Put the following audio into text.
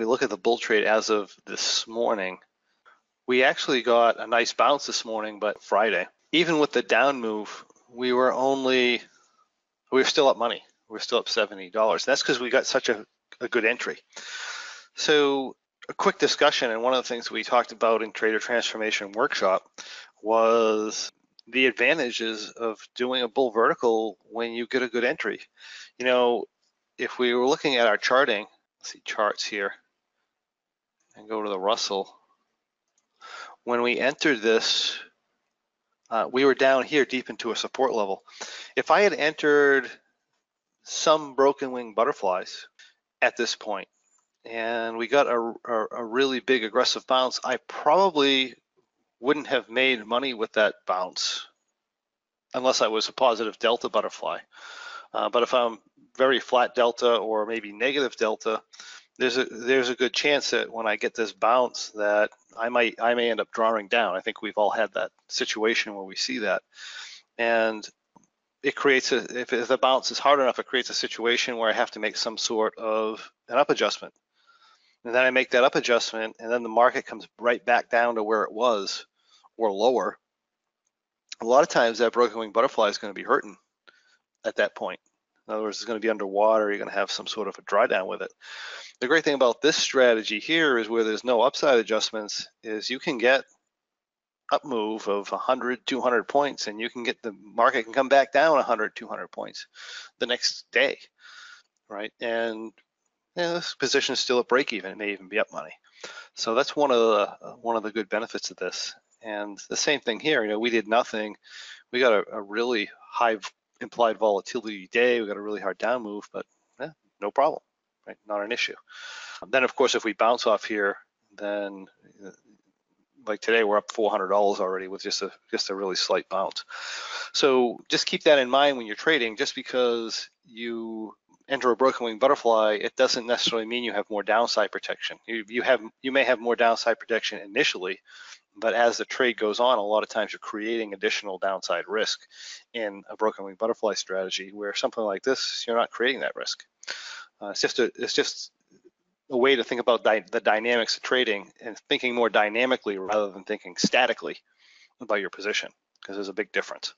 we look at the bull trade as of this morning, we actually got a nice bounce this morning, but Friday, even with the down move, we were only, we were still up money. We are still up $70. That's because we got such a, a good entry. So a quick discussion, and one of the things we talked about in Trader Transformation Workshop was the advantages of doing a bull vertical when you get a good entry. You know, if we were looking at our charting, see charts here, and go to the Russell, when we entered this, uh, we were down here deep into a support level. If I had entered some broken wing butterflies at this point, and we got a, a, a really big aggressive bounce, I probably wouldn't have made money with that bounce unless I was a positive delta butterfly. Uh, but if I'm very flat delta or maybe negative delta, there's a there's a good chance that when I get this bounce that I might I may end up drawing down. I think we've all had that situation where we see that, and it creates a if, if the bounce is hard enough, it creates a situation where I have to make some sort of an up adjustment, and then I make that up adjustment, and then the market comes right back down to where it was or lower. A lot of times that broken wing butterfly is going to be hurting at that point. In other words, it's going to be underwater. You're going to have some sort of a drawdown with it. The great thing about this strategy here is where there's no upside adjustments is you can get up move of 100, 200 points, and you can get the market can come back down 100, 200 points the next day, right? And yeah, this position is still at break even. It may even be up money. So that's one of the one of the good benefits of this. And the same thing here. You know, we did nothing. We got a, a really high implied volatility day. We got a really hard down move, but yeah, no problem, right? Not an issue. Then of course, if we bounce off here, then uh, like today we're up $400 already with just a just a really slight bounce. So just keep that in mind when you're trading. Just because you enter a broken wing butterfly, it doesn't necessarily mean you have more downside protection. You you have you may have more downside protection initially, but as the trade goes on, a lot of times you're creating additional downside risk in a broken wing butterfly strategy where something like this, you're not creating that risk. Uh, it's just a, it's just a way to think about the dynamics of trading and thinking more dynamically rather than thinking statically about your position because there's a big difference.